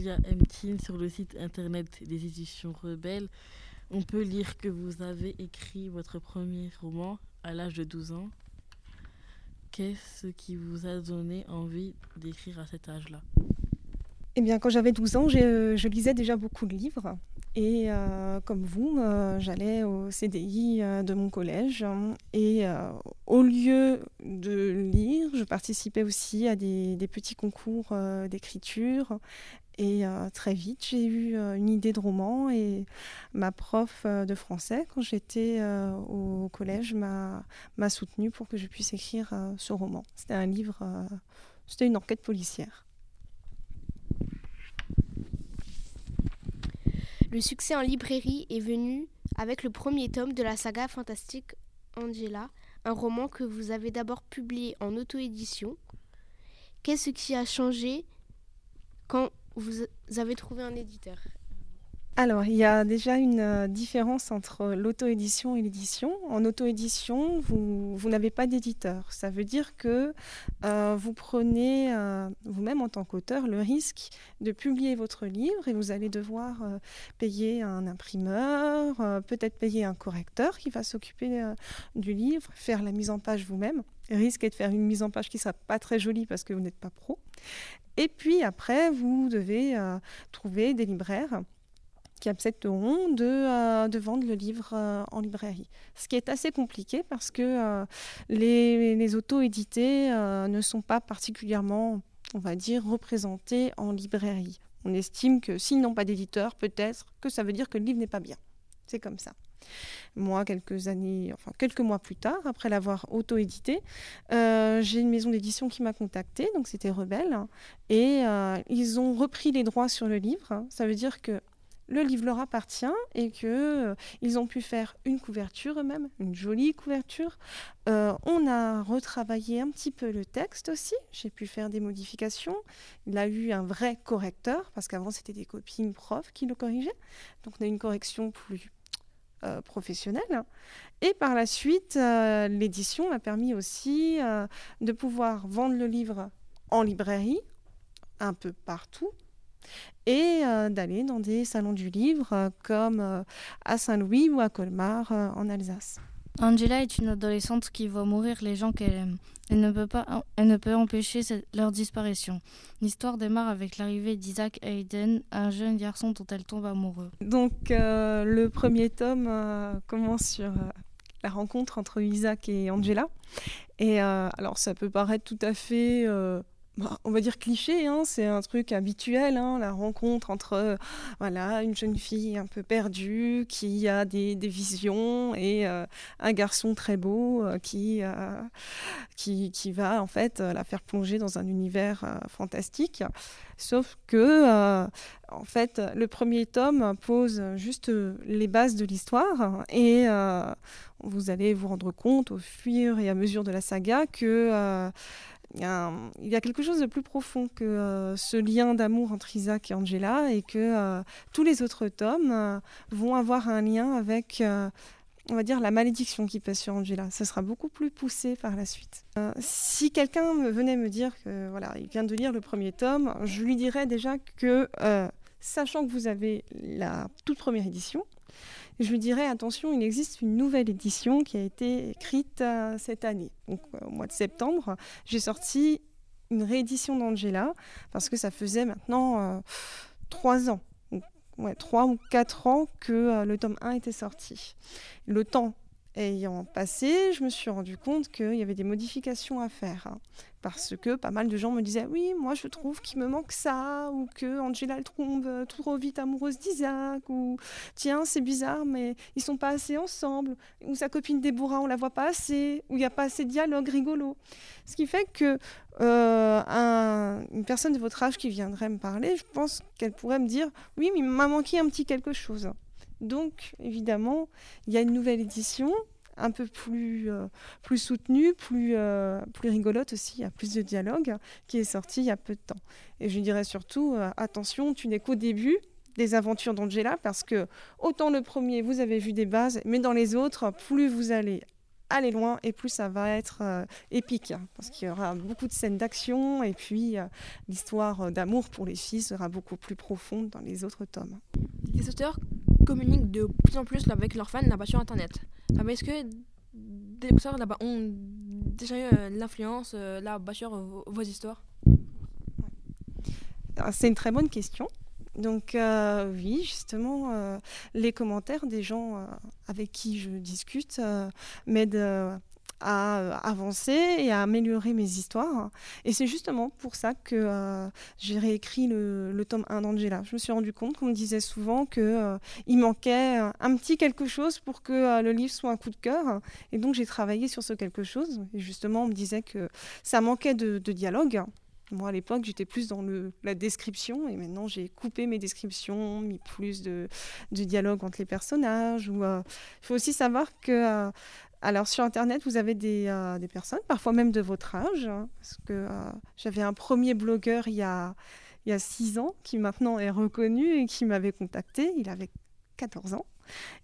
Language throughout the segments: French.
Julia sur le site internet des éditions Rebelles. On peut lire que vous avez écrit votre premier roman à l'âge de 12 ans. Qu'est-ce qui vous a donné envie d'écrire à cet âge-là? Eh bien, quand j'avais 12 ans, je lisais déjà beaucoup de livres. Et euh, comme vous, euh, j'allais au CDI euh, de mon collège. Et au lieu de lire, je participais aussi à des, petits concours d'écriture. Et très vite, j'ai eu une idée de roman. Et ma prof de français, quand j'étais au collège, m'a soutenue pour que je puisse écrire ce roman. C'était un livre, c'était une enquête policière. Le succès en librairie est venu avec le premier tome de la saga fantastique Angela, un roman que vous avez d'abord publié en auto-édition. Qu'est-ce qui a changé quand vous avez trouvé un éditeur alors, il y a déjà une euh, différence entre l'auto-édition et l'édition. En auto-édition, vous, n'avez pas d'éditeur. Ça veut dire que euh, vous prenez euh, vous-même en tant qu'auteur le risque de publier votre livre et vous allez devoir payer un imprimeur, peut-être payer un correcteur qui va s'occuper du livre, faire la mise en page vous-même. Risque de faire une mise en page qui ne sera pas très jolie parce que vous n'êtes pas pro. Et puis après, vous devez trouver des libraires qui accepteront de, euh, de vendre le livre euh, en librairie. Ce qui est assez compliqué parce que euh, les, auto-édités ne sont pas particulièrement, on va dire, représentés en librairie. On estime que s'ils n'ont pas d'éditeur, peut-être que ça veut dire que le livre n'est pas bien. C'est comme ça. Moi, quelques années, enfin quelques mois plus tard, après l'avoir auto-édité, j'ai une maison d'édition qui m'a contacté, donc c'était Rebelle, et ils ont repris les droits sur le livre. Ça veut dire que le livre leur appartient et qu'ils euh, ont pu faire une couverture eux-mêmes, une jolie couverture. Euh, on a retravaillé un petit peu le texte aussi. J'ai pu faire des modifications. Il a eu un vrai correcteur parce qu'avant c'était des copines profs qui le corrigeaient. Donc on a une correction plus euh, professionnelle. Et par la suite, l'édition m'a permis aussi de pouvoir vendre le livre en librairie, un peu partout, et euh, d'aller dans des salons du livre euh, comme euh, à Saint-Louis ou à Colmar en Alsace. Angela est une adolescente qui voit mourir les gens qu'elle aime. Elle ne peut, pas, elle ne peut empêcher leur disparition. L'histoire démarre avec l'arrivée d'Isaac Hayden, un jeune garçon dont elle tombe amoureux. Donc le premier tome commence sur la rencontre entre Isaac et Angela. Et alors ça peut paraître tout à fait bah, on va dire cliché, hein, c'est un truc habituel, hein, la rencontre entre euh, voilà une jeune fille un peu perdue qui a des, visions et euh, un garçon très beau euh, qui, qui, qui, va en fait la faire plonger dans un univers fantastique. Sauf que en fait le premier tome pose juste les bases de l'histoire et vous allez vous rendre compte au fur et à mesure de la saga que il y, a quelque chose de plus profond que euh, ce lien d'amour entre Isaac et Angela et que euh, tous les autres tomes euh, vont avoir un lien avec, on va dire, la malédiction qui pèse sur Angela. Ce sera beaucoup plus poussé par la suite. si quelqu'un venait me dire que voilà, il vient de lire le premier tome, je lui dirais déjà que, sachant que vous avez la toute première édition, je lui dirais attention, il existe une nouvelle édition qui a été écrite euh, cette année. Donc, euh, au mois de septembre, j'ai sorti une réédition d'Angela parce que ça faisait maintenant euh, trois ans, ouais, trois ou quatre ans que le tome 1 était sorti. Le temps ayant passé, je me suis rendu compte qu'il y avait des modifications à faire. Hein parce que pas mal de gens me disaient oui moi je trouve qu'il me manque ça ou que Angela elle tombe euh, trop vite amoureuse d'Isaac ou tiens c'est bizarre mais ils sont pas assez ensemble ou sa copine Déborah on la voit pas assez ou il n'y a pas assez de dialogue rigolo ce qui fait que euh, une personne de votre âge qui viendrait me parler je pense qu'elle pourrait me dire oui mais il m'a manqué un petit quelque chose donc évidemment il y a une nouvelle édition un peu plus, euh, plus soutenue, plus, euh, plus rigolote aussi, il y a plus de dialogue, qui est sorti il y a peu de temps. Et je dirais surtout, euh, attention, tu n'es qu'au début des aventures d'Angela, parce que autant le premier, vous avez vu des bases, mais dans les autres, plus vous allez aller loin et plus ça va être épique, hein, parce qu'il y aura beaucoup de scènes d'action et puis l'histoire d'amour pour les filles sera beaucoup plus profonde dans les autres tomes. Les auteurs communiquent de plus en plus avec leurs fans là-bas sur Internet. Ah, est-ce que des auteurs là-bas ont déjà eu euh, l'influence là-bas sur vos histoires? C'est une très bonne question. Donc euh, oui, justement, euh, les commentaires des gens euh, avec qui je discute m'aident à avancer et à améliorer mes histoires. Et c'est justement pour ça que j'ai réécrit le, tome 1 d'Angela. Je me suis rendu compte qu'on me disait souvent qu'il il manquait un petit quelque chose pour que le livre soit un coup de cœur. Et donc j'ai travaillé sur ce quelque chose. Et justement, on me disait que ça manquait de dialogue. Moi, à l'époque, j'étais plus dans la description et maintenant, j'ai coupé mes descriptions, mis plus de, dialogue entre les personnages. Euh, il faut aussi savoir que euh, alors sur Internet, vous avez des, euh, des, personnes, parfois même de votre âge, hein, parce que j'avais un premier blogueur il y, a, il six ans qui maintenant est reconnu et qui m'avait contacté. Il avait 14 ans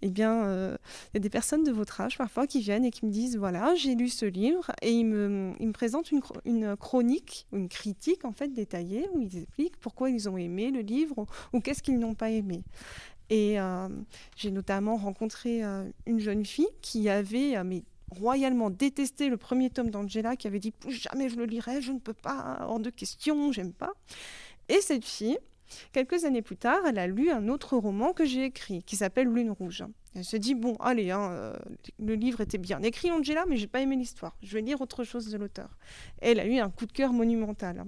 eh bien, euh, il y a des personnes de votre âge parfois qui viennent et qui me disent voilà, j'ai lu ce livre et ils me, présentent une, une, chronique, une critique en fait détaillée où ils expliquent pourquoi ils ont aimé le livre ou, qu'est-ce qu'ils n'ont pas aimé. Et euh, j'ai notamment rencontré euh, une jeune fille qui avait mais royalement détesté le premier tome d'Angela, qui avait dit jamais je le lirai, je ne peux pas, hors de question, j'aime pas. Et cette fille, Quelques années plus tard, elle a lu un autre roman que j'ai écrit, qui s'appelle Lune rouge. Elle se dit bon, allez, hein, euh, le livre était bien écrit, Angela, mais j'ai pas aimé l'histoire. Je vais lire autre chose de l'auteur. Elle a eu un coup de cœur monumental.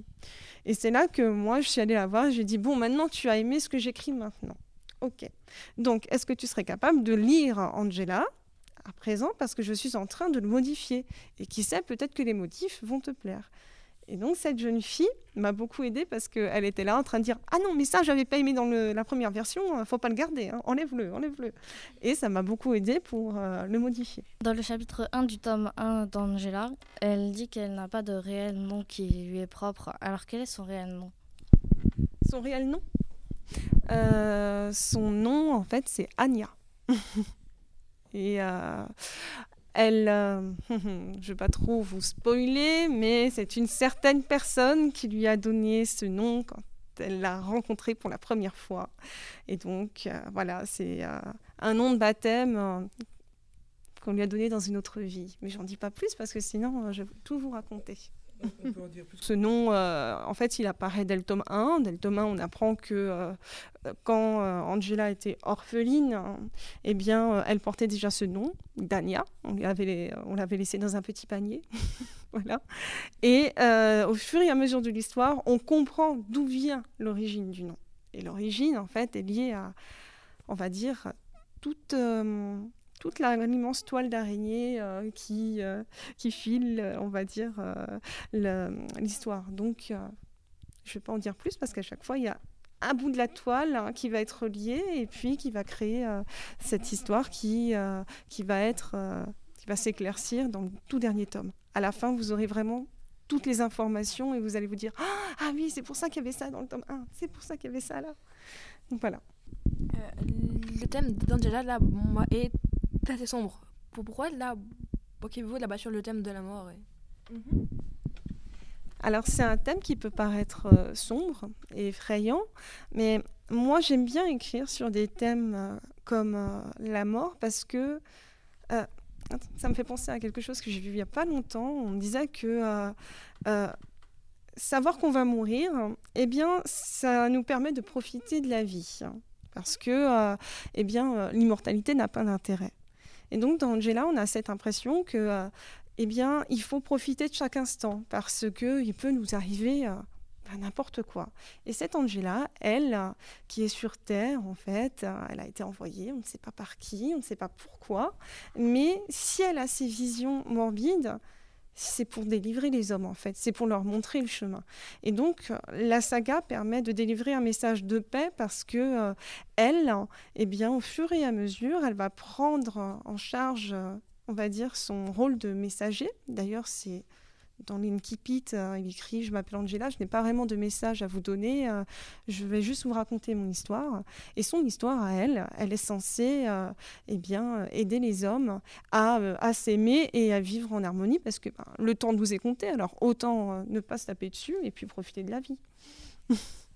Et c'est là que moi, je suis allée la voir. J'ai dit bon, maintenant, tu as aimé ce que j'écris maintenant. Ok. Donc, est-ce que tu serais capable de lire Angela à présent parce que je suis en train de le modifier et qui sait peut-être que les motifs vont te plaire. Et donc cette jeune fille m'a beaucoup aidée parce qu'elle était là en train de dire ah non mais ça j'avais pas aimé dans la première version, euh, faut pas le garder, hein. enlève-le, enlève-le. Et ça m'a beaucoup aidée pour euh, le modifier. Dans le chapitre 1 du tome 1 d'Angela, elle dit qu'elle n'a pas de réel nom qui lui est propre. Alors quel est son réel nom? Son réel nom? Euh, Son nom en fait c'est Anya. Et elle, euh, je ne vais pas trop vous spoiler, mais c'est une certaine personne qui lui a donné ce nom quand elle l'a rencontré pour la première fois. Et donc, euh, voilà, c'est euh, un nom de baptême qu'on lui a donné dans une autre vie. Mais j'en dis pas plus parce que sinon, je vais tout vous raconter. Ce nom, euh, en fait, il apparaît dès le tome 1. Dès le tome 1, on apprend que euh, quand euh, Angela était orpheline, eh bien, elle portait déjà ce nom, Dania. On l'avait on laissé dans un petit panier. voilà. Et au fur et à mesure de l'histoire, on comprend d'où vient l'origine du nom. Et l'origine, en fait, est liée à, on va dire, toute toute l'immense toile d'araignée euh, qui, euh, qui file, euh, on va dire, l'histoire. Donc, je ne vais pas en dire plus parce qu'à chaque fois, il y a un bout de la toile hein, qui va être lié et puis qui va créer cette histoire qui, qui va être qui va s'éclaircir dans le tout dernier tome. À la fin, vous aurez vraiment toutes les informations et vous allez vous dire ah oui c'est pour ça qu'il y avait ça dans le tome 1 c'est pour ça qu'il y avait ça là donc voilà le thème d'Angela là est assez sombre. Pourquoi là, vous là-bas sur le thème de la mort mhm. Alors c'est un thème qui peut paraître euh, sombre et effrayant, mais moi j'aime bien écrire sur des thèmes euh, comme euh, la mort parce que ça me fait penser à quelque chose que j'ai vu il n'y a pas longtemps. On disait que savoir qu'on va mourir, eh bien ça nous permet de profiter de la vie parce que eh bien l'immortalité n'a pas d'intérêt. Et donc dans Angela, on a cette impression que, euh, eh bien, il faut profiter de chaque instant parce que il peut nous arriver euh, bah, n'importe quoi. Et cette Angela, elle, qui est sur Terre, en fait, euh, elle a été envoyée, on ne sait pas par qui, on ne sait pas pourquoi, mais si elle a ces visions morbides, c'est pour délivrer les hommes en fait, c'est pour leur montrer le chemin. Et donc la saga permet de délivrer un message de paix parce que euh, elle, eh bien, au fur et à mesure, elle va prendre en charge, on va dire, son rôle de messager. D'ailleurs, c'est dans l'Inkipit, il écrit Je m'appelle Angela, je n'ai pas vraiment de message à vous donner, je vais juste vous raconter mon histoire. Et son histoire à elle, elle est censée eh bien, aider les hommes à, à s'aimer et à vivre en harmonie parce que ben, le temps nous est compté, alors autant ne pas se taper dessus et puis profiter de la vie.